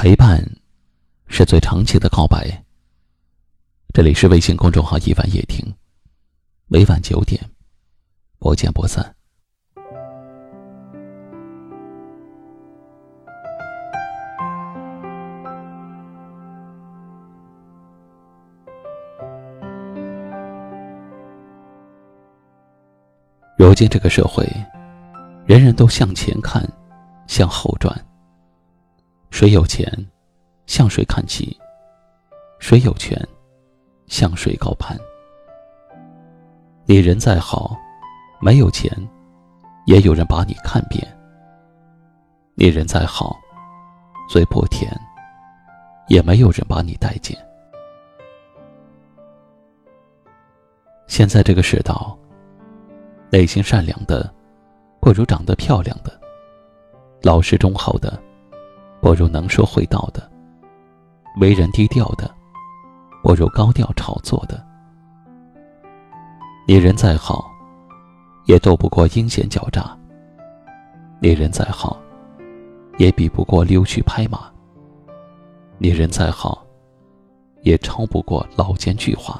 陪伴，是最长期的告白。这里是微信公众号“一晚夜听”，每晚九点，不见不散。如今这个社会，人人都向前看，向后转。谁有钱，向谁看齐；谁有权，向谁高攀。你人再好，没有钱，也有人把你看扁；你人再好，嘴不甜，也没有人把你待见。现在这个世道，内心善良的，不如长得漂亮的；老实忠厚的。不如能说会道的，为人低调的，不如高调炒作的。你人再好，也斗不过阴险狡诈；你人再好，也比不过溜须拍马；你人再好，也超不过老奸巨猾。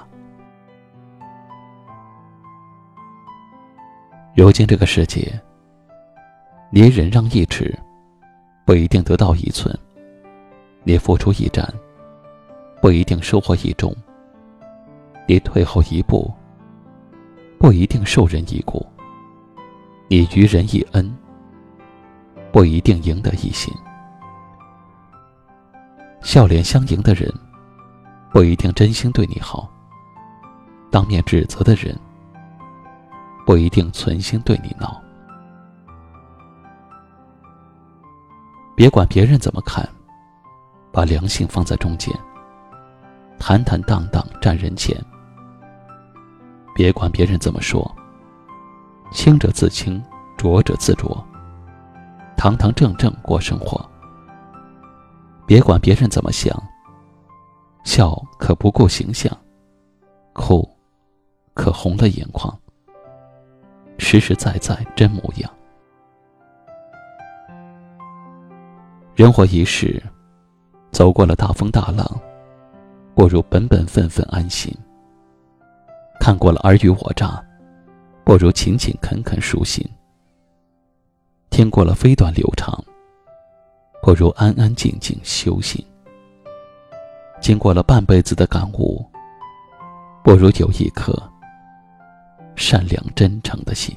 如今这个世界，你忍让一尺。不一定得到一寸，你付出一战，不一定收获一钟；你退后一步，不一定受人一顾；你于人一恩，不一定赢得一心。笑脸相迎的人，不一定真心对你好；当面指责的人，不一定存心对你闹。别管别人怎么看，把良心放在中间，坦坦荡荡站人前。别管别人怎么说，清者自清，浊者自浊，堂堂正正过生活。别管别人怎么想，笑可不顾形象，哭可红了眼眶，实实在在真模样。人活一世，走过了大风大浪，不如本本分分安心；看过了尔虞我诈，不如勤勤恳恳舒心；听过了飞短流长，不如安安静静修行；经过了半辈子的感悟，不如有一颗善良真诚的心。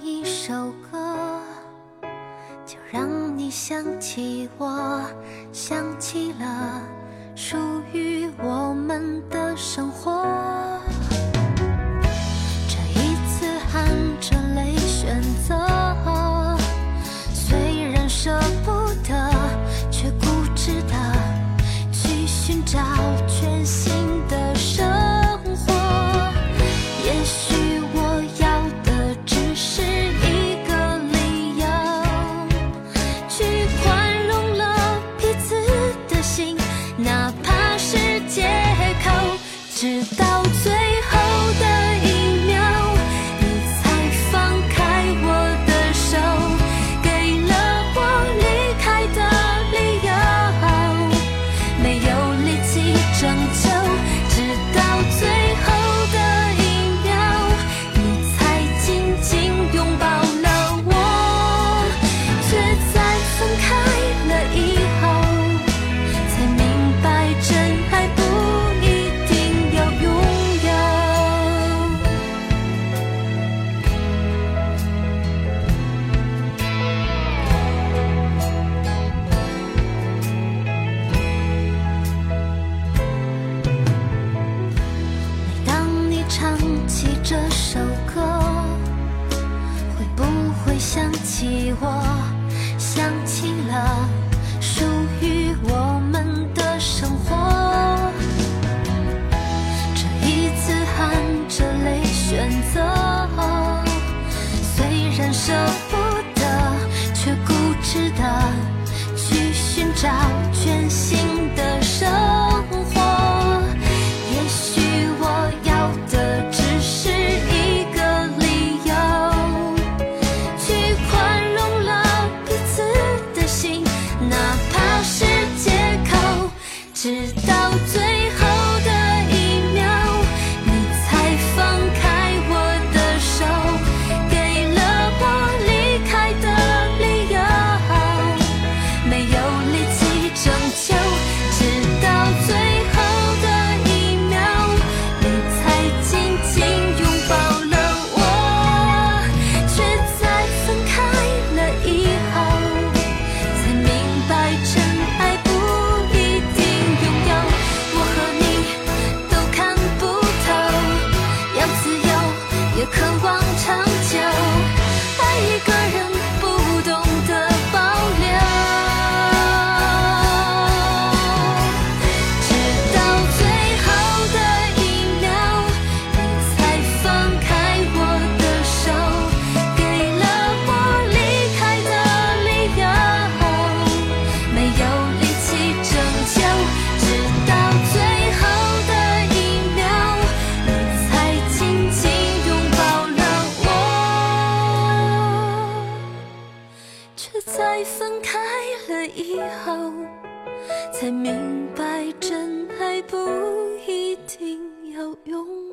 一首歌，就让你想起我，想起了属于我们的生活。起我想起了属于我们的生活。这一次含着泪选择明白，真爱不一定要用。